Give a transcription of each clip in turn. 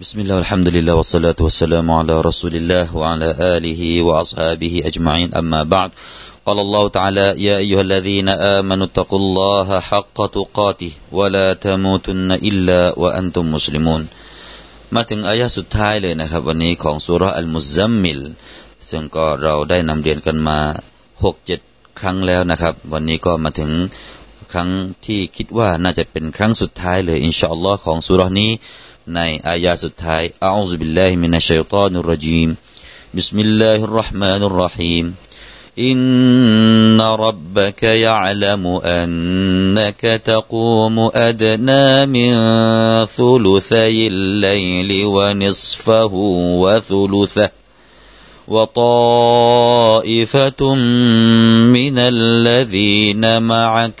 بسم الله والحمد لله والصلاة والسلام على رسول الله وعلى آله وأصحابه أجمعين أما بعد قال الله تعالى يا أيها الذين آمنوا اتقوا الله حق تقاته ولا تموتن إلا وأنتم مسلمون มาถึงอายะสุดท้ายเลยนะครับ วันนี้ของสุรอัลมุซัมมิลซึ่งก็เราได้นำเรียนกันมาหกเจ็ดครั้งแล้วนะครับ วันนี้ก็มาถึงครั้งที่คิดว่าน่าจะเป็นครั้งสุดท้ายเลยอินชาอัลลอฮ์ของสุรนี้ ในอายะสุดท้ายอัลลอฮฺบิลลาฮิมินัชชัยฏอนุรรจีมบิสมิลลาฮิรราะห์มานุรราะฮีม إن ربك يعلم أنك تقوم أدنى من ثلثي الليل ونصفه وثلثه وطائفة من الذين معك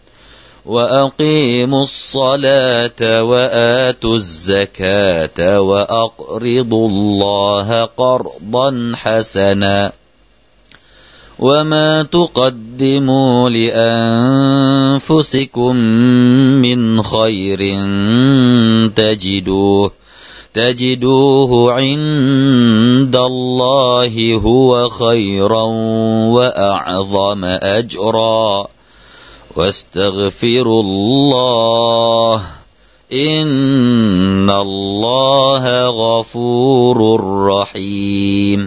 وأقيموا الصلاة وآتوا الزكاة وأقرضوا الله قرضا حسنا وما تقدموا لأنفسكم من خير تجدوه تجدوه عند الله هو خيرا وأعظم أجرا واستغفروا الله إن الله غفور رحيم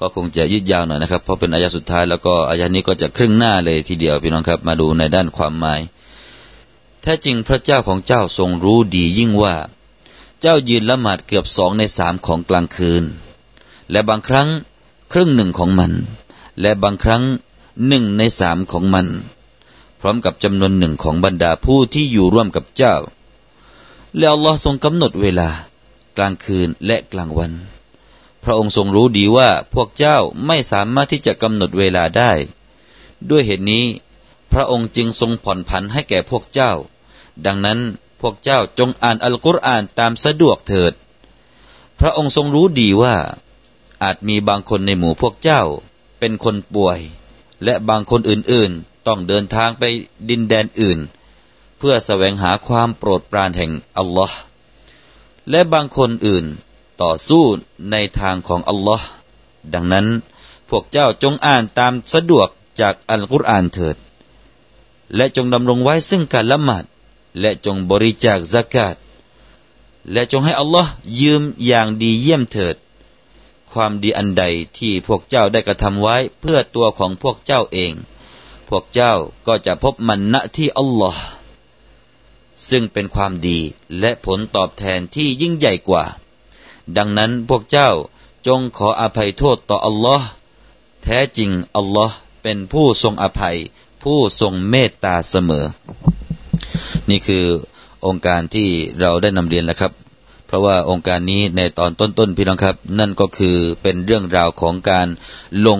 ก็คงจะยืดยาวหน่อยนะครับเพราะเป็นอายะสุดท้ายแล้วก็อายะนี้ก็จะครึ่งหน้าเลยทีเดียวพี่น้องครับ มาดูในด้านความหมายแท้จริงพระเจ้าของเจ้าทรงรู้ดียิ่งว่า เจ้ายืนละหมาดเกือบสองในสามของกลางคืน และบางครั้งครึ่งหนึ่งของมัน และบางครั้งหนึ่งในสามของมัน พ ร้อมกับจำนวนหนึ่งของบรรดาผู้ที่อยู่ร่วมกับเจ้า แล้วอัลลอฮ์ทรงกำหนดเวลา กลางคืนและกลางวัน พระองค์ทรงรู้ดีว่าพวกเจ้าไม่สามารถที่จะกำหนดเวลาได้ ด้วยเหตุนี้ พระองค์จึงทรงผ่อนผันให้แก่พวกเจ้า ดังนั้นพวกเจ้าจงอ่านอัลกุรอานตามสะดวกเถิด พระองค์ทรงรู้ดีว่า อาจมีบางคนในหมู่พวกเจ้า เป็นคนป่วย และบางคนอื่นๆ ต้องเดินทางไปดินแดนอื่น เพื่อแสวงหาความโปรดปรานแห่งอัลลอฮ์และบางคนอื่นต่อสู้ในทางของอัลลอฮ์ดังนั้นพวกเจ้าจงอ่านตามสะดวกจากอัลกุรอานเถิด และจงดำรงไว้ซึ่งการละหมาดและจงบริจาคสกาดและจงให้อัลลอฮ์ยืมอย่างดีเยี่ยมเถิด ความดีอันใดที่พวกเจ้าได้กระทำไว้เพื่อตัวของพวกเจ้าเอง พวกเจ้าก็จะพบมันณที่อัลลอฮ์ซึ่งเป็นความดีและผลตอบแทนที่ยิ่งใหญ่กว่า ดังนั้นพวกเจ้าจงขออภัยโทษต่ออัลลอฮ์แท้จริงอัลลอฮ์เป็นผู้ทรงอภัย ผู้ทรงเมตตาเสมอ นี่คือองค์การที่เราได้นำเรียนแล้วครับ เพราะว่าองค์การนี้ในตอนต้นๆพี่น้องครับ นั่นก็คือเป็นเรื่องราวของการลง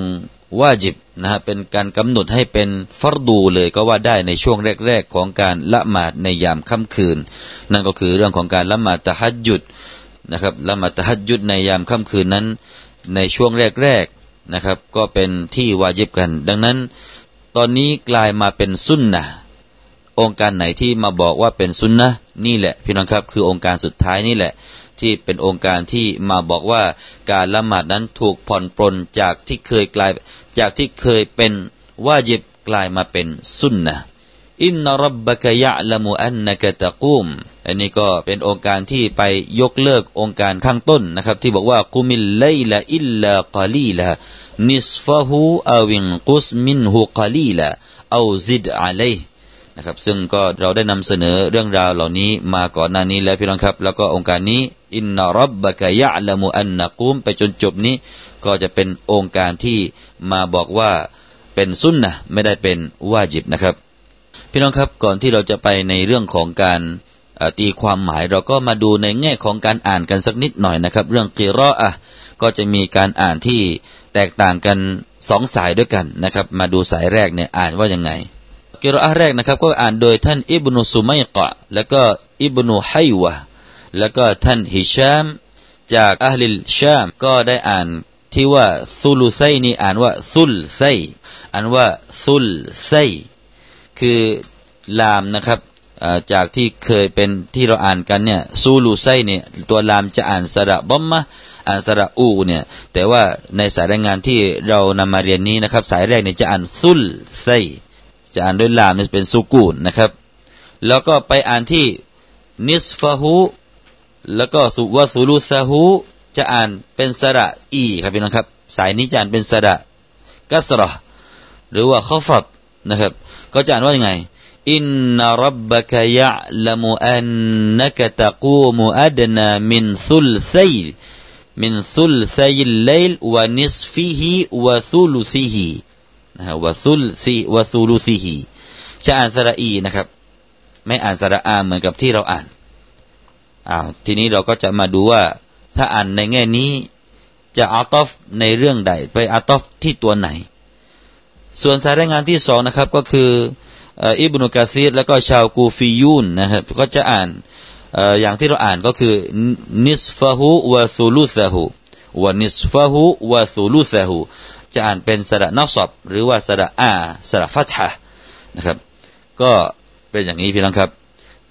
ว่าจิบนะฮะเป็นการกำหนดให้เป็นฟัรดูเลยก็ว่าได้ในช่วงแรก ๆ ของการละหมาดในยามค่ำคืน นั่นก็คือเรื่องของการละหมาดตะฮัดยุดนะครับละหมาดตะฮัดยุดในยามค่ำคืนนั้น ในช่วงแรกๆนะครับ ก็เป็นที่วาจิบกัน ดังนั้น ตอนนี้กลายมาเป็นสุนนะองค์การไหนที่มาบอกว่าเป็นสุนนะนี่แหละพี่น้องครับ คือองค์การสุดท้ายนี่แหละ ที่เป็นองค์การที่มาบอกว่าการละหมาดนั้นถูกผ่อนปลนจากที่เคยกลายจากที่เคยเป็นวาจิบกลายมาเป็นสุนนะอินนรับบะกยะละมุอันนกะตะกุมอันนี้ก็เป็นองค์การที่ไปยกเลิกองค์การข้างต้นนะครับ ที่บอกว่ากุมิลไลละอิลลากาลีละนิสฟะฮูอาวิงกุสมินฮูกาลีละเอาซิดอะลัยนะครับซึ่งก็เราได้นำเสนอเรื่องราวเหล่านี้มาก่อนหน้านี้แล้วพี่น้องครับ แล้วก็องค์การนี้ อินนารับบะกะยะละมุอันนักุมไปจนจบนี้ ก็จะเป็นองค์การที่มาบอกว่าเป็นสุนนะไม่ได้เป็นวาจิบนะครับ พี่น้องครับก่อนที่เราจะไปในเรื่องของการตีความหมายเราก็มาดูในแง่ของการอ่านกันสักนิดหน่อยนะครับ เรื่องกีรออะก็จะมีการอ่านที่แตกต่างกันสองสายด้วยกันนะครับ มาดูสายแรกเนี่ยอ่านว่ายังไงกิรออะแรกนะครับ ก็อ่านโดยท่านอิบนุสุมัยกะแล้วก็อิบนุไฮวะ แล้วก็ท่านฮิชาม จากอัลลิลชามก็ได้อ่านที่ว่าซุลุไซนี่อ่านว่าซุลไซอ่านว่าซุลไซคือลามนะครับจากที่เคยเป็นที่เราอ่านกันเนี่ยซูลูไซเนี่ยตัวลามจะอ่านสระบอมมะอ่านสระอูเนี่ยแต่ว่าในสายรายงานที่เรานำมาเรียนนี้นะครับ สายแรกเนี่ยจะอ่านซุลไซจะอ่านด้วยลามเป็นสุกูนนะครับ แล้วก็ไปอ่านที่นิสฟะฮู แล้วก็สุวสุลุซาฮูจะอ่านเป็นสระอีครับพี่น้องครับ สายนี้จะอ่านเป็นสระกัสระหรือว่าข้อฟัดนะครับ ก็จะอ่านว่ายังไงอินนรับบะกยะลมอันนักตะกูมอัดนามินซุลซัยมินซุลซัยลเลลวะนิสฟิฮิวะซุลุซิฮินะฮะวะซุลซีวะซุลุซิฮิจะอ่านสระอีนะครับ ไม่อ่านสระอาเหมือนกับที่เราอ่าน อ้าวทีนี้เราก็จะมาดูว่า ถ้าอ่านในแง่นี้ จะอัตอฟในเรื่องใด ไปอัตอฟที่ตัวไหน ส่วนสายรายงานที่สองนะครับก็คืออิบนุกาซีรแล้วก็ชาวกูฟิยุนนะครับก็จะอ่านอย่างที่เราอ่านก็คือنصفه وثلثه ونصفه وثلثه จะอ่านเป็นสระ نصبหรือว่าสระอาสระ فتحةนะครับ ก็เป็นอย่างนี้พี่น้องครับ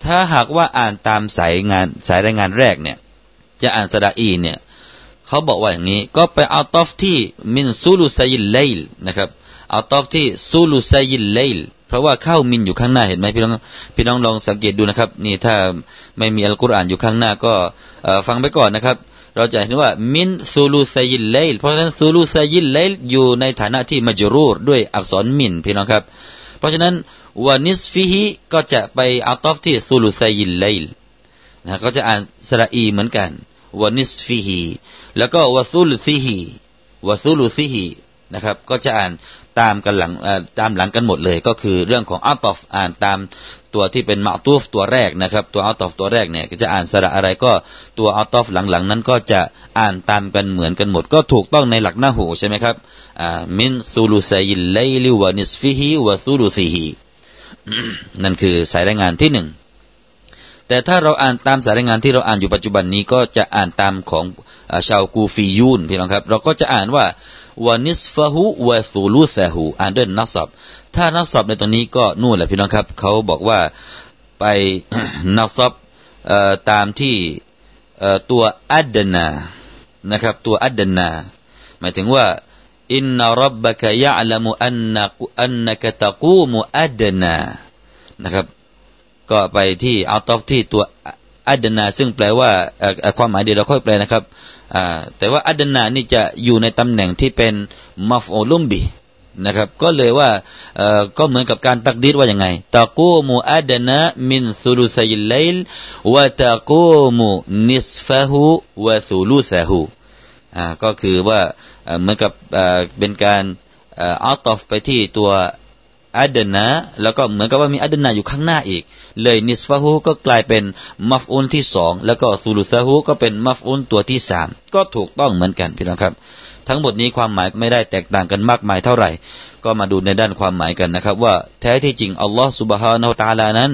ถ้าหากว่าอ่านตามสายงานสายรายงานแรกเนี่ย จะอ่านสระอีเนี่ยเขาบอกว่าอย่างนี้ ก็ไปعطف ที่ من ثلثي الليلนะครับ เอาตอฟที่ซูลุไซยิลเลลราะว่าเข้ามินอยู่ข้างหน้าเห็นไหมพี่น้องพี่น้องลองสังเกตดูนะครับ นี่ถ้าไม่มีอัลกุรอานอยู่ข้างหน้าก็ฟังไปก่อนนะครับ เราจะเห็นว่าمن ثلثي الليل เพราะฉะนั้น ثلثي الليلอยู่ในฐานะที่مجرور ด้วยอักษร منพี่น้องครับ เพราะฉะนั้น ونصفه ก็จะไป عطف ที่ ثلثي الليلนะก็จะอ่านสระอีเหมือนกันونصفه แล้วก็ وثلثه وثلثهนะครับ ก็จะอ่านตามกันหลังตามหลังกันหมดเลย ก็คือเรื่องของ عطف อ่านตามตัวที่เป็น معطوفตัวแรกนะครับ ตัว عطف ตัวแรกเนี่ยจะอ่านสระอะไรก็ตัว عطف หลังๆ นั้นก็จะอ่านตามกันเหมือนกันหมด ก็ถูกต้องในหลัก نحوใช่ไหมครับอ่าمن ثلثي الليل ونصفه وثلثه นั่นคือสายรายงานที่หนึ่งแต่ถ้าเราอ่านตามสายรายงานที่เราอ่านอยู่ปัจจุบันนี้ก็จะอ่านตามของชาวกูฟียูนพี่น้องครับ เราก็จะอ่านว่าวานิสฟะฮูวะซูลูซะฮูอ่านด้วยนักสอบ ถ้านักสอบในตรงนี้ก็นู่นแหละพี่น้องครับ เขาบอกว่าไปนักสอบตามที่ตัวอัดนานะครับ ตัวอัดนาหมายถึงว่า อินนารับบะกะยะลมุอันนักอันนักตะกูมุอัดนานะครับ ก็ไปที่เอาตอฟที่ตัวأدنى ซึ่งแปลว่าความหมายเดียวเราค่อยแปลนะครับแต่ว่า أدنى นี่จะอยู่ในตำแหน่งที่เป็นمفعول بهนะครับ ก็เลยว่าก็เหมือนกับการتقديرว่าอย่างไงتقوم أدنى من ثلثي الليل وتقوم نصفه وثلثهก็คือว่า เหมือนกับเป็นการعطف ไปที่ตัว أدنىแล้วก็เหมือนกับว่ามีอัดนาอยู่ข้างหน้าอีก เลยนิสฟาฮูก็กลายเป็นมัฟอุนที่สองแล้วก็ซูลุซาฮูก็เป็นมัฟอุนตัวที่สามก็ถูกต้องเหมือนกันพี่น้องครับ ทั้งหมดนี้ความหมายไม่ได้แตกต่างกันมากมายเท่าไหร่ ก็มาดูในด้านความหมายกันนะครับ ว่าแท้ที่จริงอัลลอฮฺสุบฮานาตาลานั้น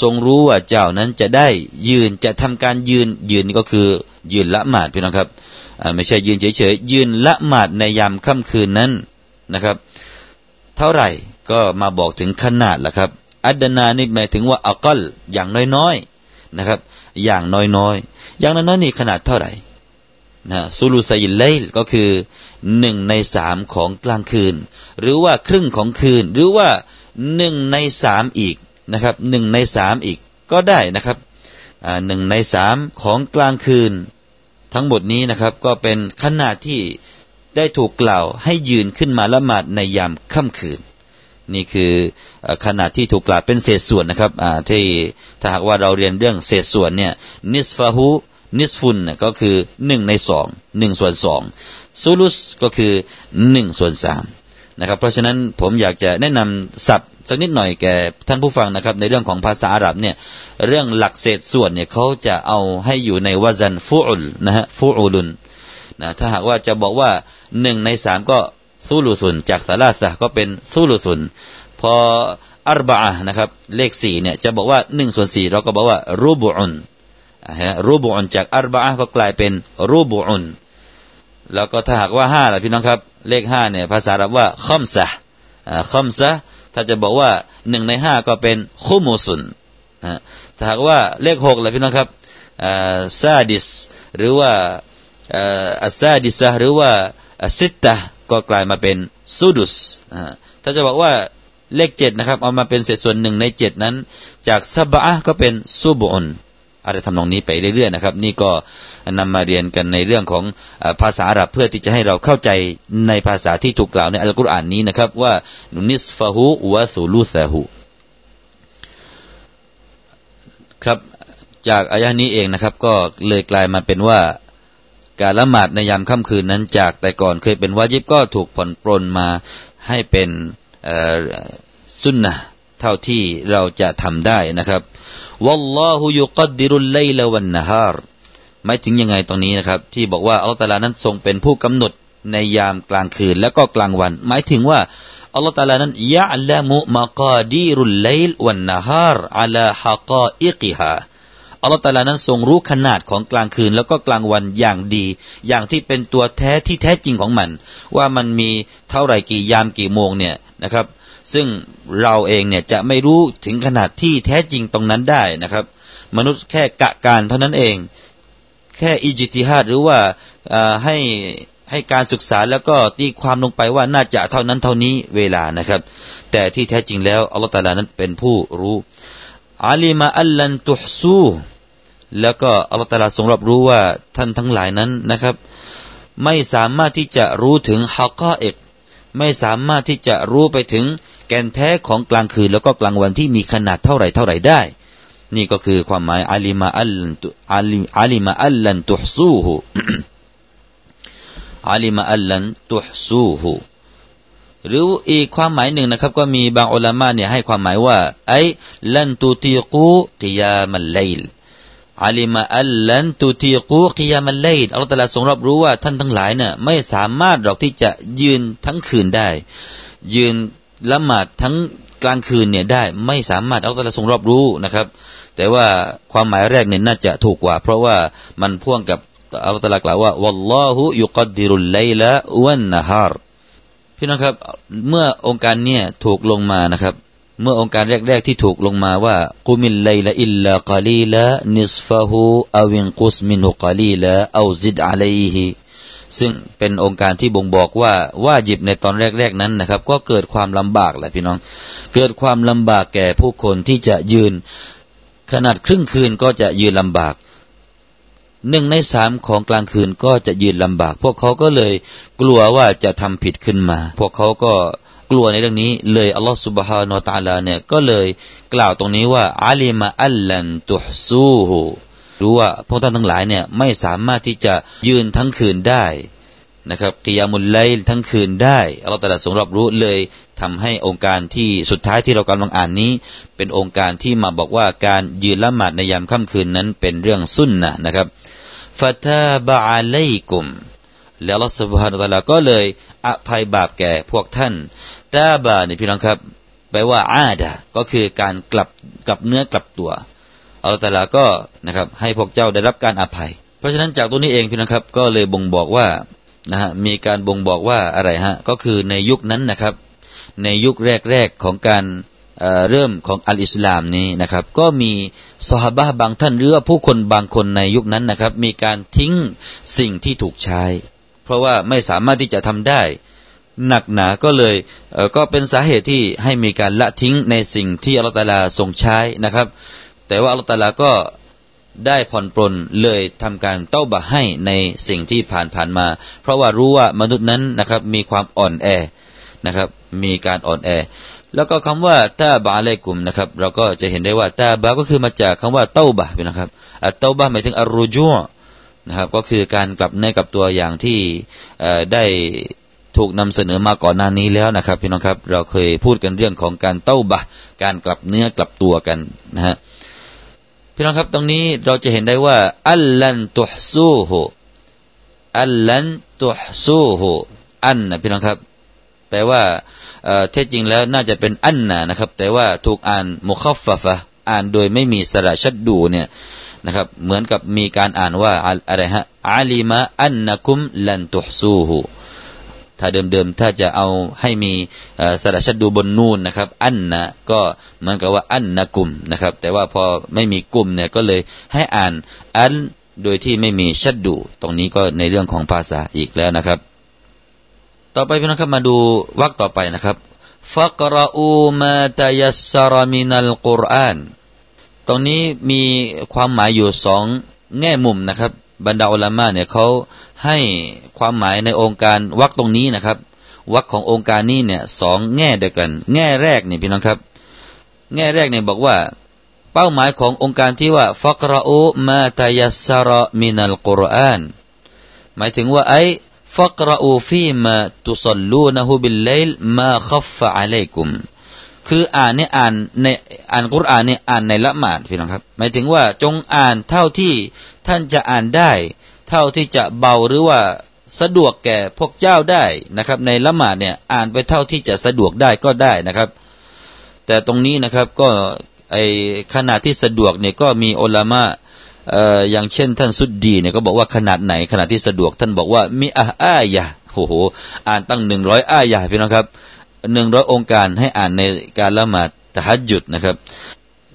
ทรงรู้ว่าเจ้านั้นจะได้ยืนจะทำการยืนยืนก็คือยืนละหมาดพี่น้องครับ ไม่ใช่ยืนเฉยๆยืนละหมาดในยามค่ำคืนนั้นนะครับ เท่าไหร่ก็มาบอกถึงขนาดละครับ อัดนานี่หมายถึงว่าอักลอย่างน้อยๆนะครับ อย่างน้อยๆอย่างน้อยๆนี่ขนาดเท่าไหร่นะซูลูไซเลลก็คือหนึ่งในสามของกลางคืน หรือว่าครึ่งของคืน หรือว่าหนึ่งในสามอีกนะครับหนึ่งในสามอีกก็ได้นะครับหนึ่งในสามของกลางคืน ทั้งหมดนี้นะครับ ก็เป็นขนาดที่ได้ถูกกล่าวให้ยืนขึ้นมาละหมาดในยามค่ำคืน นี่คือขนาดที่ถูกกล่าวเป็นเศษส่วนนะครับที่ถ้าหากว่าเราเรียนเรื่องเศษส่วนเนี่ยนิสฟาหูนิสฟุนก็คือหนึ่งในสองหนึ่งส่วนสองซูลุสก็คือหนึ่งส่วนสาม นะครับ เพราะฉะนั้นผมอยากจะแนะนำศัพท์สักนิดหน่อยแก่ท่านผู้ฟังนะครับ ในเรื่องของภาษาอาหรับเนี่ยเรื่องหลักเศษส่วนเนี่ยเขาจะเอาให้อยู่ในวาซันฟูอุลนะฮะฟูอุลุนนะถ้าหากว่าจะบอกว่าหนึ่งในสามก็ซูลุสุนจากสาลาสะก็เป็นซูลุสุนพออัรบะนะครับ เลขสี่เนี่ยจะบอกว่าหนึ่งส่วนสี่เราก็บอกว่ารูบุอุนรูบุอุนจากอัรบะก็กลายเป็นรูบุอุนแล้วก็ถ้าหากว่าห้าล่ะพี่น้องครับ เลขห้าเนี่ยภาษาอับว่าคอมซะคอมซะถ้าจะบอกว่าหนึ่งในห้าก็เป็นคุมูสุนถ้าหากว่าเลขหกเล่ะพี่น้องครับซาดิสหรือว่าอัซาดิสหรือว่าซิตตะก็กลายมาเป็นซูดุสถ้าจะบอกว่าเลขเจ็ดนะครับเอามาเป็นเศษส่วนหนึ่งในเจ็ดนั้น จากซาบะก็เป็นซูบุน อะไรทำนองนี้ไปเรื่อยๆนะครับ นี่ก็นำมาเรียนกันในเรื่องของภาษาอาหรับเพื่อที่จะให้เราเข้าใจในภาษาที่ถูกกล่าวในอัลกุรอานนี้นะครับ ว่านิสฟะฮูวะซูลูซะฮูครับจากอายะนี้เองนะครับ ก็เลยกลายมาเป็นว่าการละหมาดในยามค่ำคืนนั้นจากแต่ก่อนเคยเป็นวาญิบก็ถูกผ่อนปรนมาให้เป็นสุนนะ เท่าที่เราจะทำได้นะครับวัลลอฮุยุกดิรุลไลลวันนฮารหมายถึงยังไงตรงนี้นะครับ ที่บอกว่าอัลลอฮฺตาลานั้นทรงเป็นผู้กำหนดในยามกลางคืนและก็กลางวัน หมายถึงว่าอัลลอฮฺตาลานั้นยะละมุมากาดีรุลไลลวันนฮารอัลาฮะกาอิกิฮาอัลลอฮฺตาลานั้นทรงรู้ขนาดของกลางคืนแล้วก็กลางวันอย่างดี อย่างที่เป็นตัวแท้ที่แท้จริงของมัน ว่ามันมีเท่าไหร่กี่ยามกี่โมงเนี่ยนะครับ ซึ่งเราเองเนี่ยจะไม่รู้ถึงขนาดที่แท้จริงตรงนั้นได้นะครับ มนุษย์แค่กะการเท่านั้นเอง แค่อิจิติฮัดหรือว่าให้ให้การศึกษาแล้วก็ตีความลงไปว่าน่าจะเท่านั้นเท่านี้เวลานะครับ แต่ที่แท้จริงแล้วอัลลอฮฺตาลานั้นเป็นผู้รู้อาลีมาอัลลันตุฮซูแล้วก็อัลลอฮฺตาลาทรงรับรู้ว่าท่านทั้งหลายนั้นนะครับ ไม่สามารถที่จะรู้ถึงฮักกะเอก ไม่สามารถที่จะรู้ไปถึงแกนแท้ของกลางคืนแล้วก็กลางวันที่มีขนาดเท่าไหร่เท่าไหร่ได้ นี่ก็คือความหมายอาลีมาอัลลันตุอาลีอาลีมาอัลลันตุฮซูฮูอาลีมาอัลลันตุฮซูฮูหรืออีกความหมายหนึ่งนะครับ ก็มีบางอุลลามะเนี่ยให้ความหมายว่าไอ้ลันตุตีกูกิยามัลไลล อาลิมาอัลลันตุตีกูกิยามัลไลลอัลลอฮฺตะลาทรงรับรู้ว่าท่านทั้งหลายเนี่ยไม่สามารถหรอกที่จะยืนทั้งคืนได้ ยืนละหมาดทั้งกลางคืนเนี่ยได้ไม่สามารถอัลลอฮฺตะลาทรงรับรู้นะครับ แต่ว่าความหมายแรกเนี่ยน่าจะถูกกว่า เพราะว่ามันพ่วงกับอัลลอฮฺตะลากล่าวว่าวัลลอฮุยุกดิรุลไลละวันนะฮารพี่น้องครับ เมื่อองค์การเนี่ยถูกลงมานะครับ เมื่อองค์การแรกๆที่ถูกลงมาว่ากุมิลไลละอิลลากาลีละนิสฟะฮูอวินกุสมินฮุกาลีละเอาซิดอะลัยฮิซึ่งเป็นองค์การที่บ่งบอกว่าว่าจิบในตอนแรกๆนั้นนะครับ ก็เกิดความลำบากแหละพี่น้อง เกิดความลำบากแก่ผู้คนที่จะยืน ขนาดครึ่งคืนก็จะยืนลำบากหนึ่งในสามของกลางคืนก็จะยืนลำบาก พวกเขาก็เลยกลัวว่าจะทำผิดขึ้นมา พวกเขาก็ กลัวในเรื่องนี้ เลยอัลลอฮฺสุบฮานาตาลาเนี่ยก็เลยกล่าวตรงนี้ว่าอาลีมาอัลลันตุฮซูฮูรู้ว่าพวกท่านทั้งหลายเนี่ยไม่สามารถที่จะยืนทั้งคืนได้นะครับกิยามุลไลทั้งคืนได้อัลลอฮฺตรัสทรงรับรู้เลยทำให้องค์การที่สุดท้ายที่เรากำลังอ่านนี้ เป็นองค์การที่มาบอกว่าการยืนละหมาดในยามค่ำคืนนั้นเป็นเรื่องสุนนะนะครับฟาตาบะอะลัยกุมแล้วลอสุบฮานุตะลาก็เลยอภัยบาปแก่พวกท่าน ตาบานี่พี่น้องครับแปลว่าอาดาก็คือการกลับกลับเนื้อกลับตัวอัลลอฮฺตาลาก็นะครับ ให้พวกเจ้าได้รับการอภัย เพราะฉะนั้นจากตัวนี้เองพี่น้องครับ ก็เลยบ่งบอกว่านะฮะมีการบ่งบอกว่าอะไรฮะก็คือในยุคนั้นนะครับ ในยุคแรกๆของการเริ่มของอัลอิสลามนี้นะครับ ก็มีสหบะบางท่านหรือว่าผู้คนบางคนในยุคนั้นนะครับ มีการทิ้งสิ่งที่ถูกใช้ เพราะว่าไม่สามารถที่จะทำได้ หนักหนาก็เลยเก็เป็นสาเหตุที่ให้มีการละทิ้งในสิ่งที่อัลลอฮฺทรงใช้นะครับ แต่ว่าอัลลอฮฺก็ได้ผ่อนปลนเลยทำการเต้าบะให้ในสิ่งที่ผ่านผ่านมา เพราะว่ารู้ว่ามนุษย์นั้นนะครับมีความอ่อนแอนะครับ มีการอ่อนแอ แล้วก็คำว่าตาบาเลกุมนะครับ เราก็จะเห็นได้ว่าตาบาก็คือมาจากคำว่าเต้าบะนะครับอัตเต้าบะหมายถึงอรูจูนะครับก็คือการกลับในกับตัวอย่างที่ได้ ถูกนำเสนอมาก่อนหน้านี้แล้วนะครับพี่น้องครับ เราเคยพูดกันเรื่องของการเต้าบะการกลับเนื้อกลับตัวกันนะฮะพี่น้องครับตรงนี้เราจะเห็นได้ว่าอัลลันตุฮซูฮุอัลลันตุฮซูฮุอันนะพี่น้องครับ แปลว่าเท็จจริงแล้วน่าจะเป็นอันนานะครับ แต่ว่าถูกอ่านมุคฟฟะอ่านโดยไม่มีสระชัดดูเนี่ยนะครับ เหมือนกับมีการอ่านว่าอะไรฮะอาลีมะอันนักุมลันตุฮซูฮู ถ้าเดิมๆถ้าจะเอาให้มีสระชัดดูบนนูนนะครับ อันนะก็เหมือนกับว่าอันนะกลุ่มนะครับ แต่ว่าพอไม่มีกลุ่มเนี่ยก็เลยให้อ่านอันโดยที่ไม่มีชัดดูตรงนี้ก็ในเรื่องของภาษาอีกแล้วนะครับ ต่อไปพี่น้องครับมาดูวรรคต่อไปนะครับฟักรอูมาตยัสรมินัลกุรอานตรงนี้มีความหมายอยู่สองแง่มุมนะครับ บรรดาอุลามาเนี่ยเขาให้ความหมายในโองการวรรคตรงนี้นะครับวรรคของโองการนี้เนี่ยสองแง่เดียวกัน แง่แรกเนี่ยพี่น้องครับ แง่แรกเนี่ยบอกว่า เป้าหมายขององค์การที่ว่าฟักราอูมาตยัสรมินัลกุรอานหมายถึงว่าไอ้فاقرءوا في ما تصلونه بالليل ما خف عليكم คืออ่านเนี่ยอ่านในอ่านกุรอานเนี่ยอ่านในละหมาดพี่น้องครับ หมายถึงว่าจงอ่านเท่าที่ท่านจะอ่านได้ เท่าที่จะเบาหรือว่าสะดวกแก่พวกเจ้าได้นะครับ ในละหมาดเนี่ยอ่านไปเท่าที่จะสะดวกได้ก็ได้นะครับ แต่ตรงนี้นะครับก็ไอขนาดที่สะดวกเนี่ยก็มีอัลามะเอ่ออย่างเช่น ท่านสุดดีเนี่ยก็บอกว่าขนาดไหนขนาดที่สะดวก ท่านบอกว่ามีอาอายะโอ้โหอ่านตั้งหนึ่งร้อยอายะพี่น้องครับ หนึ่งร้อยโองการให้อ่านในการละหมาดตะฮัจญุดนะครับ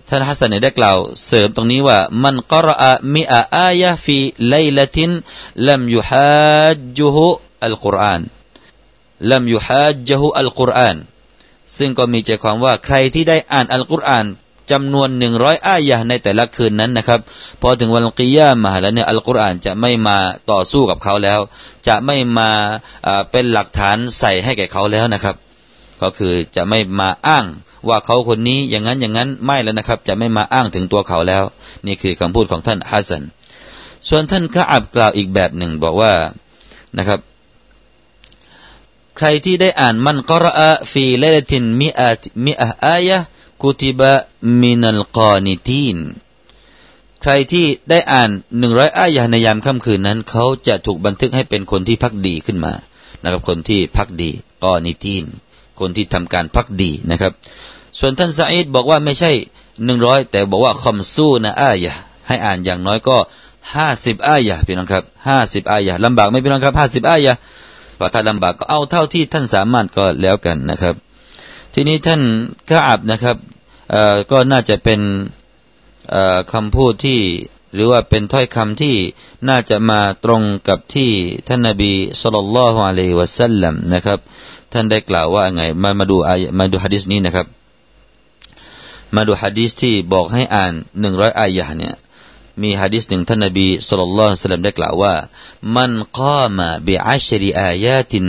ท่านฮัสซันได้กล่าวเสริมตรงนี้ว่าمن قرأ مائة آية في ليلة لم يحاجه القرآن لم يحاجه القرآنซึ่งก็มีใจความว่าใครที่ได้อ่านอัลกุรอานจำนวนหนึ่งร้อยอายะในแต่ละคืนนั้นนะครับพอถึงวันกิยามาแล้วเนี่ยอัลกุรอานจะไม่มาต่อสู้กับเขาแล้ว จะไม่มาเป็นหลักฐานใส่ให้แก่เขาแล้วนะครับ ก็คือจะไม่มาอ้างว่าเขาคนนี้อย่างนั้นอย่างนั้นไม่แล้วนะครับ จะไม่มาอ้างถึงตัวเขาแล้ว นี่คือคำพูดของท่านฮัสซันส่วนท่านกะอับกล่าวอีกแบบหนึ่งบอกว่านะครับ ใครที่ได้อ่านمن قرأ في ليلة مائة مائة آية كتب من القانتينใครที่ได้อ่านหนึ่งร้อยอายะในยามค่ำคืนนั้น เขาจะถูกบันทึกให้เป็นคนที่พักดีขึ้นมานะครับคนที่พักดีกอนิตีน คนที่ทำการพักดีนะครับ ส่วนท่านซาอิดบอกว่าไม่ใช่หนึ่งร้อยแต่บอกว่าคอมสู้นะอายะให้อ่านอย่างน้อยก็ห้าสิบอายะพี่น้องครับห้าสิบอายะลำบากไหมพี่น้องครับห้าสิบอายะพอถ้าลำบากก็เอาเท่าที่ท่านสามารถก็แล้วกันนะครับ ทีนี้ท่านกาอับนะครับก็น่าจะเป็นคำพูดที่หรือว่าเป็นถ้อยคำที่น่าจะมาตรงกับที่ท่านนบีสุลต่านละฮ์อะลัยฮิวะสัลลัมนะครับ ท่านได้กล่าวว่าไง มามาดูอายมาดูฮะดิษนี้นะครับ มาดูฮะดิษที่บอกให้อ่านหนึ่งร้อยอายะเนี่ยมีฮะดิษหนึ่งท่านนบีสุลต่านละสัลลัมได้กล่าวว่า มันกามะบิอัชริอายาติน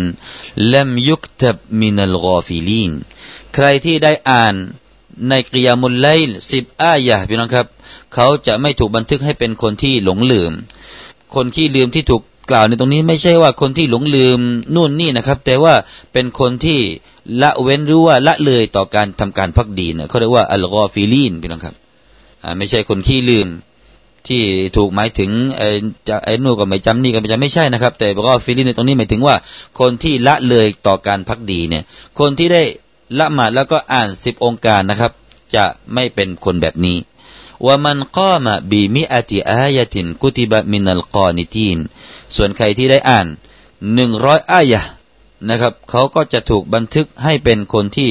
لم يكتب من الغافلين ใครที่ได้อ่านในقيام الليل สิบอายะพี่น้องครับ เขาจะไม่ถูกบันทึกให้เป็นคนที่หลงลืม คนที่ลืมที่ถูก กล่าวในตรงนี้ไม่ใช่ว่าคนที่หลงลืมนู่นนี่นะครับ แต่ว่าเป็นคนที่ละเว้นหรือว่าละเลยต่อการทำการภักดีเนี่ยเขาเรียกว่าالغافلين พี่น้องครับไม่ใช่คนขี้ลืม ที่ถูกหมายถึงไอ้ไอ้นู่นก็ไม่จำนี่ก็ไม่จำไม่ใช่นะครับ แต่บอกว่า غافلين ในตรงนี้หมายถึงว่า คนที่ละเลยต่อการภักดีเนี่ย คนที่ได้ละหมาดแล้วก็อ่านสิบโองการนะครับ จะไม่เป็นคนแบบนี้ومن قام بمائة آية كتب من القانتين ส่วนใครที่ได้อ่านหนึ่งร้อยอายะนะครับเขาก็จะถูกบันทึกให้เป็นคนที่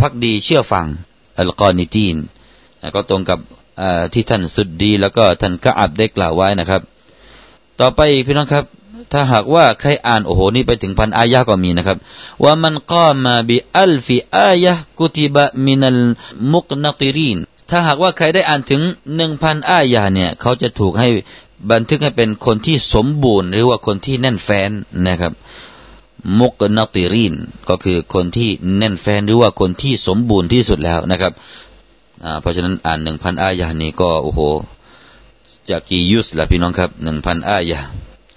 ภักดีเชื่อฟังالقانتينก็ตรงกับที่ท่านสุดดีแล้วก็ท่านกะอับได้กล่าวไว้นะครับ ต่อไปพี่น้องครับ ถ้าหากว่าใครอ่านโอ้โหนี่ไปถึงพันอายะก็มีนะครับว่ามันก้ามาบิอัลฟิอายะกุติบะมินัลมุกนัติรีนถ้าหากว่าใครได้อ่านถึงหนึ่งพันอายะเนี่ยเขาจะถูกให้ บันทึกให้เป็นคนที่สมบูรณ์ หรือว่าคนที่แน่นแฟ้นนะครับมุกนติรินก็คือคนที่แน่นแฟนหรือว่าคนที่สมบูรณ์ที่สุดแล้วนะครับเพราะฉะนั้นอ่านหนึ่งพันอายะนี้ก็โอ้โหจะกี่ยุสละพี่น้องครับหนึ่งพันอายะ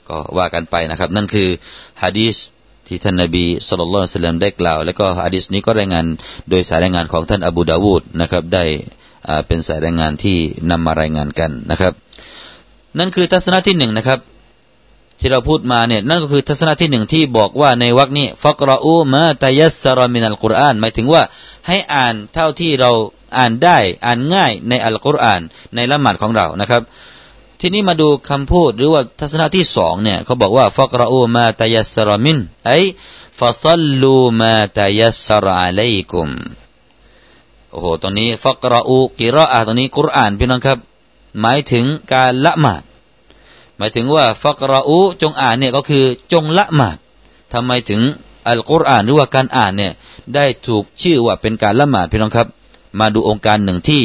ก็ว่ากันไปนะครับ นั่นคือฮะดีษที่ท่านนบีสุลต่านสลมได้กล่าว แล้วก็ฮะดีษนี้ก็รายงานโดยสายรายงานของท่านอบูดาวูดนะครับ ได้เป็นสายรายงานที่นำมารายงานกันนะครับ นั่นคือทัศนะที่หนึ่งนะครับ ที่เราพูดมาเนี่ยนั่นก็คือทัศนะที่หนึ่งที่บอกว่าในวรรคนี้ฟักรอูมาตยัสรมินัลกุรอานหมายถึงว่าให้อ่านเท่าที่เราอ่านได้อ่านง่ายในอัลกุรอานในละหมาดของเรานะครับ ทีนี้มาดูคำพูดหรือว่าทัศนะที่สองเนี่ยเขาบอกว่าฟักรอูมาตยัสรมินไอฟาซัลลูมาตยัสรอะลัยกุมโอ้โหตรงนี้ฟักรอูกิรออาตรงนี้กุรอานพี่น้องครับ หมายถึงการละหมาด หมายถึงว่าฟักรอูจงอ่านเนี่ยก็คือจงละหมาดทำไมถึงอัลกุรอานหรือว่าการอ่านเนี่ยได้ถูกชื่อว่าเป็นการละหมาดพี่น้องครับ มาดูองค์การหนึ่งที่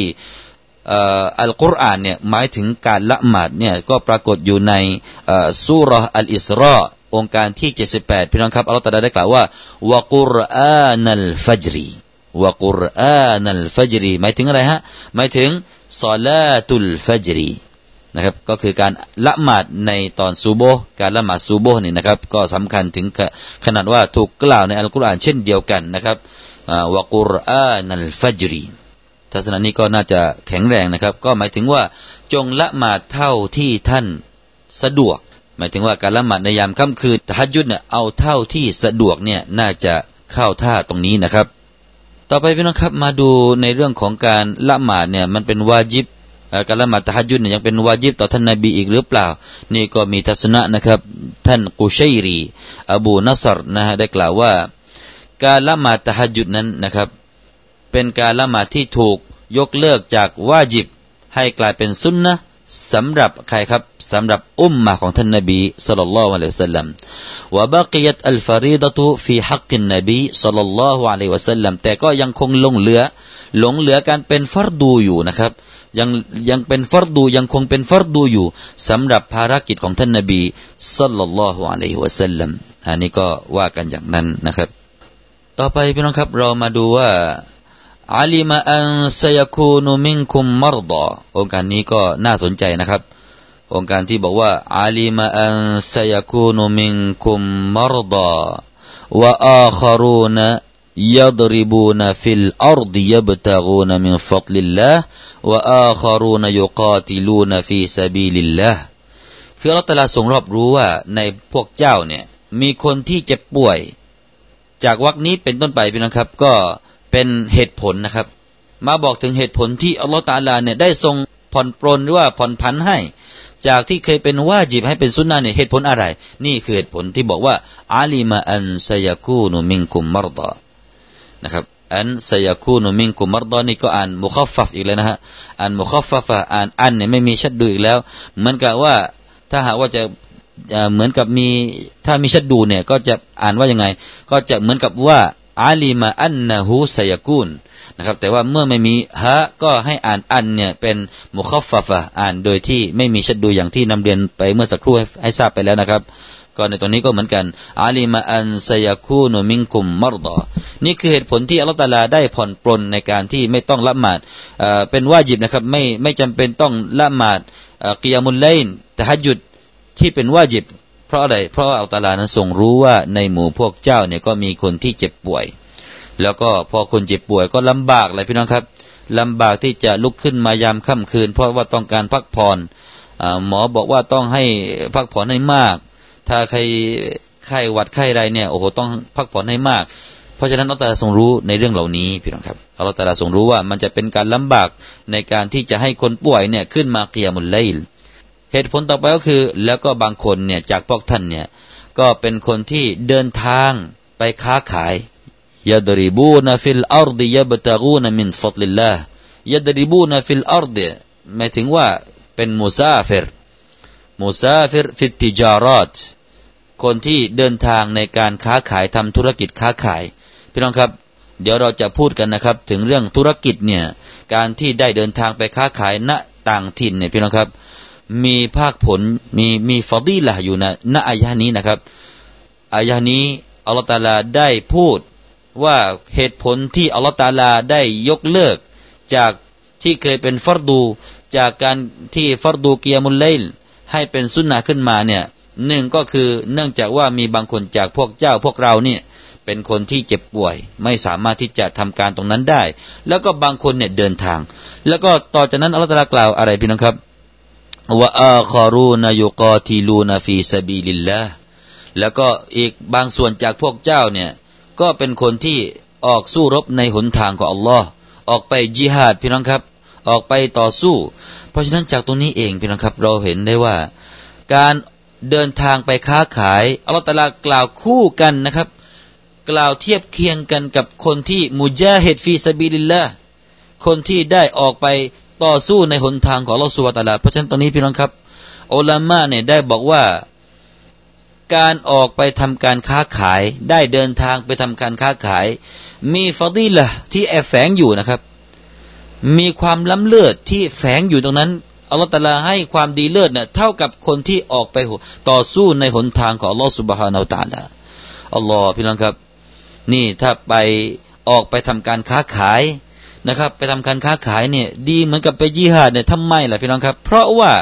อัลกุรอานเนี่ยหมายถึงการละหมาดเนี่ยก็ปรากฏอยู่ในสุรอัลอิสราองค์การที่ 78 พี่น้องครับอัลลอฮฺตรัสได้กล่าวว่าวะกุรอานัลฟัจรีวะกุรอานัลฟัจรีหมายถึงอะไรฮะหมายถึง ซาลาตุลฟัจรีนะครับก็คือการละหมาดในตอนซูโบการละหมาดซูโบนี่นะครับก็สำคัญถึงขนาดว่าถูกกล่าวในอัลกุรอานเช่นเดียวกันนะครับวะกุรอานัลฟัจรีทัศนะนี้ก็น่าจะแข็งแรงนะครับ ก็หมายถึงว่าจงละหมาดเท่าที่ท่านสะดวก หมายถึงว่าการละหมาดในยามค่ำคืนตะฮัดยุดเนี่ยเอาเท่าที่สะดวกเนี่ยน่าจะเข้าท่าตรงนี้นะครับ ต่อไปพี่น้องครับมาดูในเรื่องของการละหมาดเนี่ยมันเป็นวาจิบการละหมาดตะฮัดยุดเนี่ยยังเป็นวาจิบต่อท่านนบีอีกหรือเปล่า นี่ก็มีทัศนะนะครับ ท่านกุชัยรี อบูนัสรนะฮะได้กล่าวว่า การละหมาดตะฮัดยุดนั้นนะครับ เป็นการละหมาดที่ถูกยกเลิกจากวาจิบ ให้กลายเป็นสุนนะ สำหรับใครครับสำหรับอุมมาของท่านนบีสัลลัลลอฮุอะลัยฮิวสัลลัมวะบากิยัตอัลฟารีดะตุฟีฮักกินนบีสัลลัลลอฮุอะลัยฮิวสัลลัมแต่ก็ยังคงลงเหลือ หลงเหลือการเป็นฟัรดูอยู่นะครับ ยังยังเป็นฟัรดูยังคงเป็นฟัรดูอยู่สำหรับภารกิจของท่านนบีสัลลัลลอฮุอะลัยฮิวะสัลลัมอันนี้ก็ว่ากันอย่างนั้นนะครับ ต่อไปพี่น้องครับเรามาดูว่า อาลิมาอันซยคูนุมิงคุมมรดอองค์การนี้ก็น่าสนใจนะครับ องค์การที่บอกว่าอาลิมาอันซยคูนุมิงคุมมรดาวะอาคารูน يضربون في الأرض يبتغون من فضل الله وآخرون يقاتلون في سبيل الله คือเราแต่ละทรงรอบรู้ว่าในพวกเจ้าเนี่ยมีคนที่เจ็บป่วย จากวักนี้เป็นต้นไปพี่น้องครับ ก็ เป็นเหตุผลนะครับ มาบอกถึงเหตุผลที่อัลลอฮฺตาลาเนี่ยได้ทรงผ่อนปรนหรือว่าผ่อนพันให้ จากที่เคยเป็นว่าจีบให้เป็นสุนนะเนี่ยเหตุผลอะไร นี่คือเหตุผลที่บอกว่าอาลีมาอันซยาคูนุมิงคุมมารดานะครับอันซยาคูนุมิงกุมมารดอนี่ก็อ่านมุขฟัฟอีกแล้วนะฮะอ่านมุขฟัฟอ่านอันเนี่ยไม่มีชัดดูอีกแล้ว เหมือนกับว่าถ้าหากว่าจะเหมือนกับมีถ้ามีชัดดูเนี่ยก็จะอ่านว่ายังไง ก็จะเหมือนกับว่า อาลีมาอันนะฮูซยากูนนะครับแต่ว่าเมื่อไม่มีฮะก็ให้อ่านอันเนี่ยเป็นมุขฟัฟอ่านโดยที่ไม่มีชัดดูอย่างที่นำเรียนไปเมื่อสักครู่ให้ทราบไปแล้วนะครับ ก็ในตรงนี้ก็เหมือนกันอาลีมาอันซยาคูนุมิงกุมมรดอนี่คือเหตุผลที่อัลตาลาได้ผ่อนปลนในการที่ไม่ต้องละหมาดเป็นว่าจิบนะครับไม่ไม่จำเป็นต้องละหมาดกิยามุลเลนแต่ฮัจุดที่เป็นว่าจิบ ราะอะไร เพราะอัลลอฮฺตาลานั้นทรงรู้ว่าในหมู่พวกเจ้าเนี่ยก็มีคนที่เจ็บป่วย แล้วก็พอคนเจ็บป่วยก็ลำบากเลยพี่น้องครับลำบากที่จะลุกขึ้นมายามค่ำคืน เพราะว่าต้องการพักผ่อนหมอบอกว่าต้องให้พักผ่อนให้มาก ถ้าใครไข้หวัดไข้ใดเนี่ยโอ้โหต้องพักผ่อนให้มาก เพราะฉะนั้นอัลลอฮฺทรงรู้ในเรื่องเหล่านี้พี่น้องครับอัลลอฮฺทรงรู้ว่ามันจะเป็นการลำบากในการที่จะให้คนป่วยเนี่ยขึ้นมาเกียมุลไลล เหตุผลต่อไปก็คือ แล้วก็บางคนเนี่ยจากพวกท่านเนี่ยก็เป็นคนที่เดินทางไปค้าขายيضربون في الأرض يبتغون من فضل الله يضربون في الأرض หมายถึงว่าเป็น مسافر مسافر في التجارة คนที่เดินทางในการค้าขายทำธุรกิจค้าขายพี่น้องครับ เดี๋ยวเราจะพูดกันนะครับ ถึงเรื่องธุรกิจเนี่ยการที่ได้เดินทางไปค้าขายณต่างถิ่นเนี่ยพี่น้องครับ มีภาคผลมีมี فضيلة อยู่นะณอายะนี้นะครับอายะนี้อัลลอฮฺตาลาได้พูดว่าเหตุผลที่อัลลอฮฺตาลาได้ยกเลิก จากที่เคยเป็นฟัรดู จากการที่ฟัรดูเกียมุลเลลให้เป็นสุนนะขึ้นมาเนี่ยหนึ่งก็คือเนื่องจากว่ามีบางคนจากพวกเจ้าพวกเราเนี่ยเป็นคนที่เจ็บป่วย ไม่สามารถที่จะทำการตรงนั้นได้ แล้วก็บางคนเนี่ยเดินทาง แล้วก็ต่อจากนั้นอัลลอฮฺตาลากล่าวอะไรพี่น้องครับ وآخرون يقاتلون في سبيل الله แล้วก็อีกบางส่วนจากพวกเจ้าเนี่ย ก็เป็นคนที่ออกสู้รบในหนทางของอัลลอฮ์ออกไปจิฮาดพี่น้องครับ ออกไปต่อสู้ เพราะฉะนั้นจากตรงนี้เองพี่น้องครับ เราเห็นได้ว่า การเดินทางไปค้าขายอัลลอฮฺตะลากล่าวคู่กันนะครับ กล่าวเทียบเคียงกันกับคนที่مجاهد في سبيل اللهคนที่ได้ออกไป ต่อสู้ในหนทางของลอสุวตาลาเพราะฉะนั้นตรงนี้พี่น้องครับอัลามะเนี่ยได้บอกว่า การออกไปทำการค้าขาย ได้เดินทางไปทำการค้าขาย มีฟอดีละที่แอบแฝงอยู่นะครับ มีความล้ำเลิศที่แฝงอยู่ตรงนั้นอัลลอฮฺตาลาให้ความดีเลิศเนี่ยเท่ากับคนที่ออกไปต่อสู้ในหนทางของอัลลอฮฺสุบฮานาอัลตาลาอัลลอฮ์พี่น้องครับ นี่ถ้าไปออกไปทำการค้าขาย นะครับ ไปทำการค้าขายเนี่ย ดีเหมือนกับไปยี่หาดเนี่ยทำไมล่ะพี่น้องครับ เพราะว่า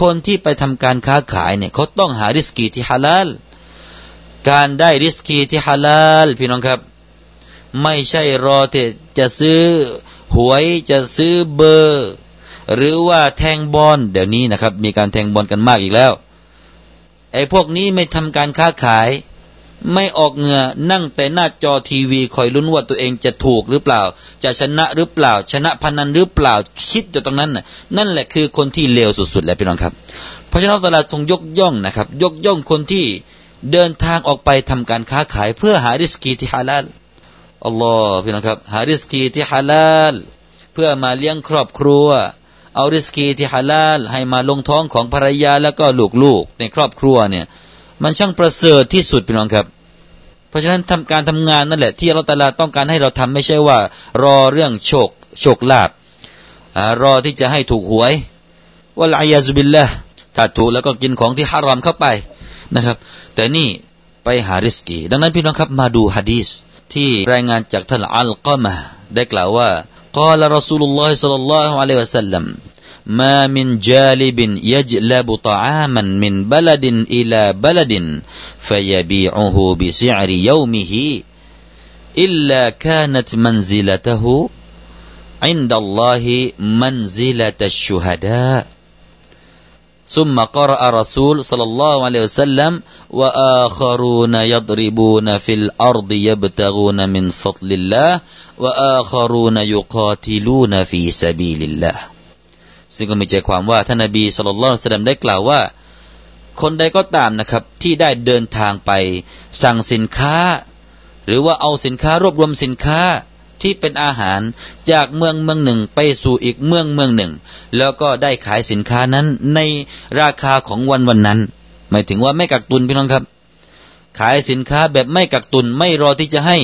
คนที่ไปทำการค้าขายเนี่ยเขาต้องหาริสกีที่ฮาลาลการได้ริสกีที่ฮาลาลพี่น้องครับ ไม่ใช่รอแต่จะซื้อหวยจะซื้อเบอร์ หรือว่าแทงบอลเดี๋ยวนี้นะครับ มีการแทงบอลกันมากอีกแล้วไอ้พวกนี้ไม่ทำการค้าขาย ไม่ออกเหงื่อนั่งแต่หน้าจอทีวีคอยลุ้นว่าตัวเองจะถูกหรือเปล่า จะชนะหรือเปล่า ชนะพนันหรือเปล่า คิดอยู่ตรงนั้นน่ะนั่นแหละคือคนที่เลวสุดๆแหละพี่น้องครับ เพราะฉะนั้นตลาดทรงยกย่องนะครับ ยกย่องคนที่เดินทางออกไปทำการค้าขาย เพื่อหาริสกีที่ฮาลาลอัลลอฮ์พี่น้องครับหาริสกีที่ฮาลาลเพื่อมาเลี้ยงครอบครัว เอาริสกีที่ฮาลาลให้มาลงท้องของภรรยาแล้วก็ลูกๆในครอบครัวเนี่ย มันช่างประเสริฐที่สุดพี่น้องครับ เพราะฉะนั้นทำการทำงานนั่นแหละ ที่เราตลาต้องการให้เราทำไม่ใช่ว่า รอเรื่องโชคโชคลาภรอที่จะให้ถูกหวยว่าลายาซุบิลละถ้าถูกแล้วก็กินของที่ฮารอมเข้าไปนะครับ แต่นี่ไปหาริสกี ดังนั้นพี่น้องครับมาดูฮะดีษที่รายงานจากท่านอัลกามะได้กล่าวว่า قال رسول الله صلى الله عليه وسلم ما من جالب يجلب طعاما من بلد إلى بلد فيبيعه بسعر يومه إلا كانت منزلته عند الله منزلة الشهداء. ثم قرأ رسول صلى الله عليه وسلم وآخرون يضربون في الأرض يبتغون من فضل الله وآخرون يقاتلون في سبيل الله. ซึ่งก็มีใจความว่าท่านนบีสุลต่านสลัมได้กล่าวว่า คนใดก็ตามนะครับ ที่ได้เดินทางไป สั่งสินค้า หรือว่าเอาสินค้ารวบรวมสินค้าที่เป็นอาหารจากเมืองเมืองหนึ่งไปสู่อีกเมืองเมืองหนึ่ง แล้วก็ได้ขายสินค้านั้นในราคาของวันวันนั้น หมายถึงว่าไม่กักตุนพี่น้องครับ ขายสินค้าแบบไม่กักตุนไม่รอที่จะให้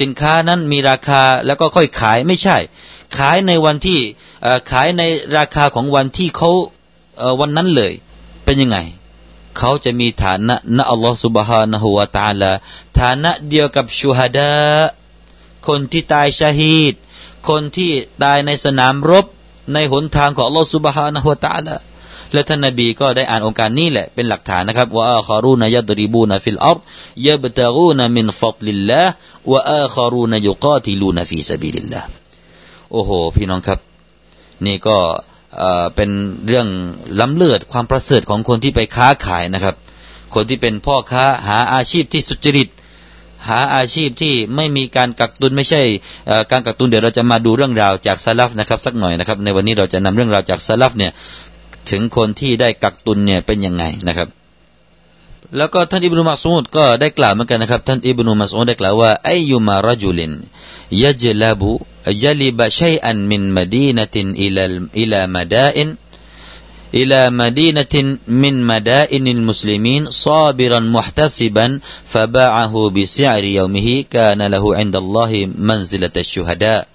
สินค้านั้นมีราคาแล้วก็ค่อยขายไม่ใช่ ขายในวันที่ขายในราคาของวันที่เขาวันนั้นเลย เป็นยังไง เขาจะมีฐานะนะอัลลอฮฺ سبحانه และ تعالى ฐานะเดียวกับชูฮัดะคนที่ตายชาฮีด คนที่ตายในสนามรบ ในหนทางของอัลลอฮฺ سبحانه และ تعالى และท่านนบีก็ได้อ่านองค์การนี้แหละเป็นหลักฐานนะครับว่าอาคารูนยัดริบูนฟิลอัรยบตะกูนมินฟัตลิลลาห์ว่าอาคารูนยุกาติลูนฟีซาบิลิลลาห์ โอ้โห พี่น้องครับ นี่ก็เป็นเรื่องล้ำเลือดความประเสริฐของคนที่ไปค้าขายนะครับ คนที่เป็นพ่อค้าหาอาชีพที่สุจริต หาอาชีพที่ไม่มีการกักตุนไม่ใช่การกักตุนเดี๋ยวเราจะมาดูเรื่องราวจากسلف นะครับ สักหน่อยนะครับ ในวันนี้เราจะนำเรื่องราวจากسلف เนี่ยถึงคนที่ได้กักตุนเนี่ยเป็นยังไงนะครับ แล้วก็ท่านอิบนุมัสูดก็ได้กล่าวเหมือนกันนะครับ ท่านอิบนุมัสูดได้กล่าวว่าไอยุมารจุลินยจลาบุ جلب شيئا من مدينة إلى إلى مدائن إلى مدينة من مدائن المسلمين صابرا محتسبا فباعه بسعر يومه كان له عند الله منزلة الشهداء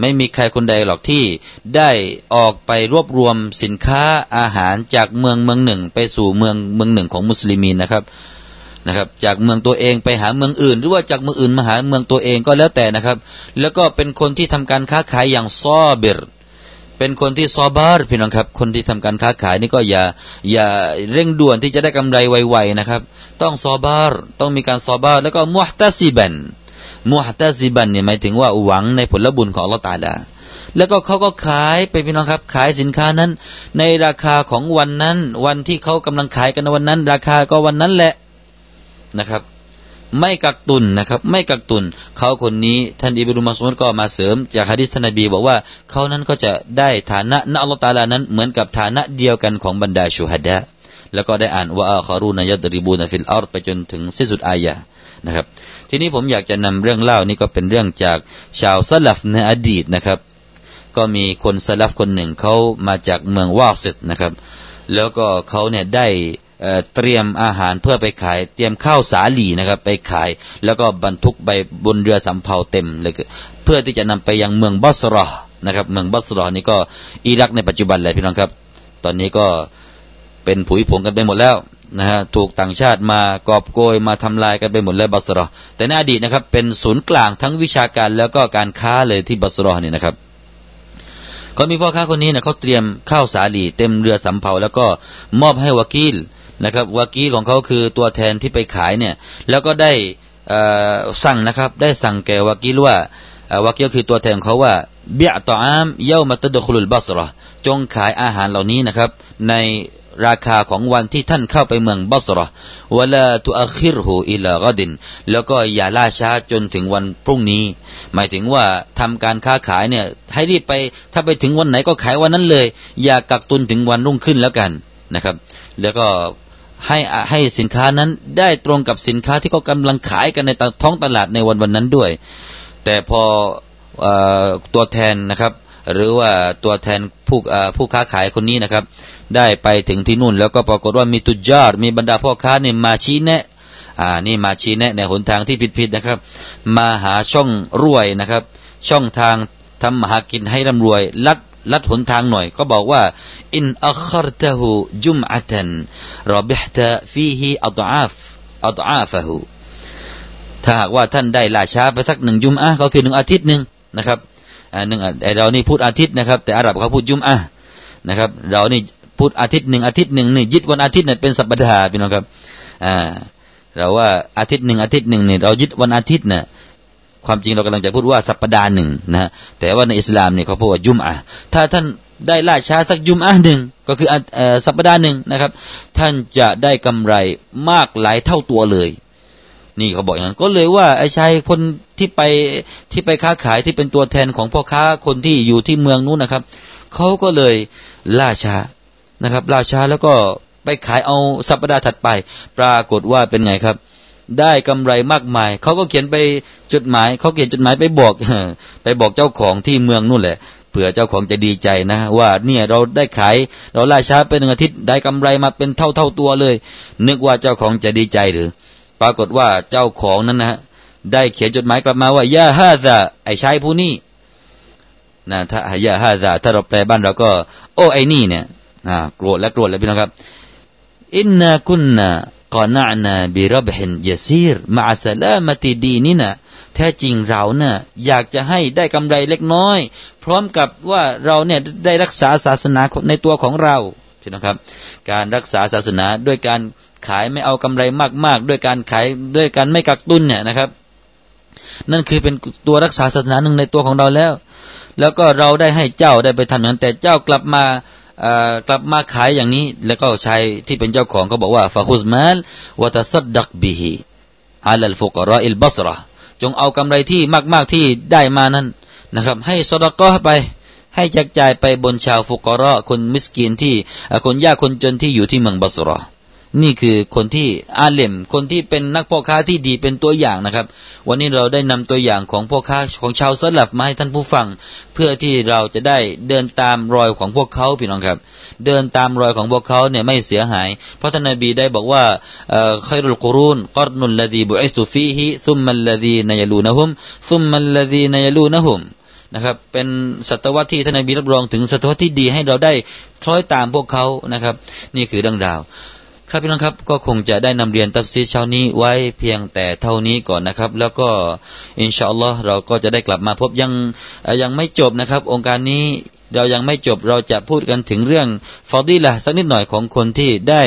ไม่มีใครคนใดหรอกที่ได้ออกไปรวบรวมสินค้าอาหารจากเมืองเมืองหนึ่ง ไปสู่เมืองเมืองหนึ่งของมุสลิมีนะครับ นะครับ จากเมืองตัวเองไปหาเมืองอื่น หรือว่าจากเมืองอื่นมาหาเมืองตัวเองก็แล้วแต่นะครับ แล้วก็เป็นคนที่ทำการค้าขายอย่าง صابر เป็นคนที่ صبر พี่น้องครับ คนที่ทำการค้าขายนี่ก็อย่าอย่าเร่งด่วนที่จะได้กำไรไวๆนะครับ ต้อง صبر ต้องมีการ صبر แล้วก็ محتسبا محتسبا เนี่ยหมายถึงว่าหวังในผลบุญของอัลลอฮฺตาลาแล้วก็เขาก็ขายไปพี่น้องครับ ขายสินค้านั้น ในราคาของวันนั้น วันที่เขากำลังขายกันวันนั้น ราคาก็วันนั้นแหละ นะครับ ไม่กักตุนนะครับ ไม่กักตุน เขาคนนี้ท่านอิบนุมัสอูดก็มาเสริม จากฮะดิษท่านนบีบอกว่าเขานั้นก็จะได้ฐานะณ อัลลอฮฺตาลานั้นเหมือนกับฐานะเดียวกันของบรรดาشهداء แล้วก็ได้อ่าน وآخرون يضربون في الأرض ไปจนถึงสิ้นสุดอายะนะครับ ทีนี้ผมอยากจะนำเรื่องเล่านี่ก็เป็นเรื่องจากชาวสลับในอดีตนะครับ ก็มีคนสลับคนหนึ่งเขามาจากเมืองวาสิตนะครับ แล้วก็เขาเนี่ยได้ เตรียมอาหารเพื่อไปขาย เตรียมข้าวสาลีนะครับ ไปขาย แล้วก็บรรทุกไปบนเรือสำเภาเต็มเลยเพื่อที่จะนำไปยังเมืองบัสรอนะครับ เมืองบัสรอนี่ก็อิรักในปัจจุบันเลยพี่น้องครับ ตอนนี้ก็เป็นผุยผงกันไปหมดแล้วนะฮะถูกต่างชาติมากอบโกยมาทำลายกันไปหมดเลยบัสรอแต่ในอดีตนะครับ เป็นศูนย์กลางทั้งวิชาการแล้วก็การค้าเลยที่บัสรอนี่นะครับก็มีพ่อค้าคนนี้นะเขาเตรียมข้าวสาลีเต็มเรือสำเภาแล้วก็มอบให้วากีล นะครับวากีของเขาคือตัวแทนที่ไปขายเนี่ย แล้วก็ได้สั่งนะครับ ได้สั่งแก่วากีว่าวากีคือตัวแทนเขาว่าเบียต่ออามเย่ามาตดคุลุลบัสระจงขายอาหารเหล่านี้นะครับ ในราคาของวันที่ท่านเข้าไปเมืองบัสระวลาตุอัคิรหูอิลากดิน แล้วก็อย่าล่าช้าจนถึงวันพรุ่งนี้ หมายถึงว่าทำการค้าขายเนี่ยให้รีบไป ถ้าไปถึงวันไหนก็ขายวันนั้นเลย อย่ากักตุนถึงวันรุ่งขึ้นแล้วกันนะครับ แล้วก็ ให้ให้สินค้านั้นได้ตรงกับสินค้าที่เขากำลังขายกันในท้องตลาดในวันวันนั้นด้วย แต่พออตัวแทนนะครับ หรือว่าตัวแทนผู้ผู้ค้าขายคนนี้นะครับ ได้ไปถึงที่นู่น แล้วก็ปรากฏว่ามีตุจาร์มีบรรดาพ่อค้าเนี่ยมาชี้แนะอ่านี่มาชี้แนะในหนทางที่ผิดๆนะครับ มาหาช่องรวยนะครับ ช่องทางทำมาหากินให้ร่ำรวย ลัด ลัดหนทางหน่อย ก็บอกว่าอินอัครตะหูจุมอัตันรบิฮตะฟีฮีอัตอาฟอัตอาฟะหูถ้าหากว่าท่านได้ลาช้าไปสักหนึ่งจุมอะก็คือหนึ่งอาทิตย์หนึ่งนะครับหนึ่งเรานี่พูดอาทิตย์นะครับ แต่อาหรับเขาพูดจุมอะนะครับ เรานี่พูดอาทิตย์หนึ่งอาทิตย์หนึ่งนี่ยึดวันอาทิตย์เนี่ยเป็นสัปดาห์พี่น้องครับอ่าเราว่าอาทิตย์หนึ่งอาทิตย์หนึ่งเนี่ยเรายึดวันอาทิตย์เนี่ย ความจริงเรากำลังจะพูดว่าสัปดาห์หนึ่งนะแต่ว่าในอิสลามเนี่ยเขาพูดว่ายุมอะถ้าท่านได้ล่าช้าสักยุมอะหนึ่งก็คือสัปดาห์หนึ่งนะครับ ท่านจะได้กำไรมากหลายเท่าตัวเลย นี่เขาบอกอย่างนั้นก็เลยว่าไอ้ชายคนที่ไปที่ไปค้าขายที่เป็นตัวแทนของพ่อค้าคนที่อยู่ที่เมืองนู้นนะครับเขาก็เลยล่าช้านะครับราช้าแล้วก็ไปขายเอาสัปดาห์ถัดไป ปรากฏว่าเป็นไงครับ ได้กำไรมากมาย เขาก็เขียนไปจดหมาย เขาเขียนจดหมายไปบอกไปบอกเจ้าของที่เมืองนู่นแหละเผื่อเจ้าของจะดีใจนะ ว่าเนี่ยเราได้ขาย เราล่าช้าเป็นหนึ่งอาทิตย์ได้กำไรมาเป็นเท่าเท่าตัวเลย นึกว่าเจ้าของจะดีใจหรือ ปรากฏว่าเจ้าของนั้นนะได้เขียนจดหมายกลับมาว่ายาฮาซาไอ้ชายผู้นี้นะถ้ายาฮาซาถ้าเราแปลบ้านเราก็ โอ้ไอ้นี่เนี่ยอ่าโกรธและโกรธแล้วพี่น้องครับอินนาคุนนา บิรับหินยาซีรมาสลามติดีนี่นะแท้จริงเราเนี่ยอยากจะให้ได้กำไรเล็กน้อย พร้อมกับว่าเราเนี่ยได้รักษาศาสนาในตัวของเราพี่น้องครับ การรักษาศาสนาด้วยการขายไม่เอากำไรมากๆ ด้วยการขายด้วยการไม่กักตุนเนี่ยนะครับ นั่นคือเป็นตัวรักษาศาสนาหนึ่งในตัวของเราแล้ว แล้วก็เราได้ให้เจ้าได้ไปทำอย่างนั้นแต่เจ้ากลับมา กลับมาขายอย่างนี้ แล้วก็ชายที่เป็นเจ้าของเขาบอกว่าฟาคุสมาลوتصدق به على فقراء البصرة จงเอากำไรที่มาก ๆที่ได้มานั้นนะครับ ให้ صدقة ไป ให้แจกจ่ายไปบนชาวفقراء คน مسكين ที่คนยากคนจนที่อยู่ที่เมืองบัสระ นี่คือคนที่عالم คนที่เป็นนักพ่อค้าที่ดีเป็นตัวอย่างนะครับ วันนี้เราได้นำตัวอย่างของพ่อค้าของชาว سلف มาให้ท่านผู้ฟัง เพื่อที่เราจะได้เดินตามรอยของพวกเขาพี่น้องครับ เดินตามรอยของพวกเขาเนี่ยไม่เสียหาย เพราะท่านนบีได้บอกว่า خير القرون قرن الذي بعثت فيه ثم الذين يلونهم ثم الذين يلونهم นะครับเป็นศตวรรษที่ท่านนบีรับรองถึงศตวรรษที่ดีให้เราได้คล้อยตามพวกเขานะครับ นี่คือเรื่องราว ครับพี่น้องครับก็คงจะได้นำเรียนตัฟซีรเช้านี้ไว้เพียงแต่เท่านี้ก่อนนะครับ แล้วก็อินชาอัลลอฮ์เราก็จะได้กลับมาพบยังยังไม่จบนะครับ องค์การนี้ เรายังไม่จบเราจะพูดกันถึงเรื่องฟอดีละสักนิดหน่อยของคนที่ได้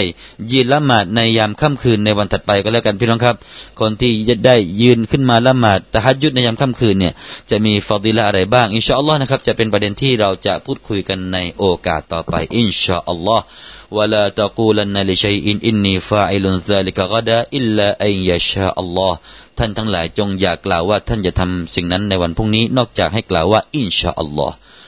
ยืนละหมาดในยามค่ำคืนในวันถัดไปก็แล้วกันพี่น้องครับ คนที่จะได้ยืนขึ้นมาละหมาดตะฮัดยุดในยามค่ำคืนเนี่ยจะมีฟอดีละอะไรบ้างอินชาอัลลอฮ์นะครับจะเป็นประเด็นที่เราจะพูดคุยกันในโอกาสต่อไปอินชาอัลลอฮ์ ولا تقولن لشيء إني فاعل ذلك غدا إلا أن يشاء الله ท่านทั้งหลายจงอย่ากล่าวว่าท่านจะทำสิ่งนั้นในวันพรุ่งนี้นอกจากให้กล่าวว่าอินชาอัลลอฮ์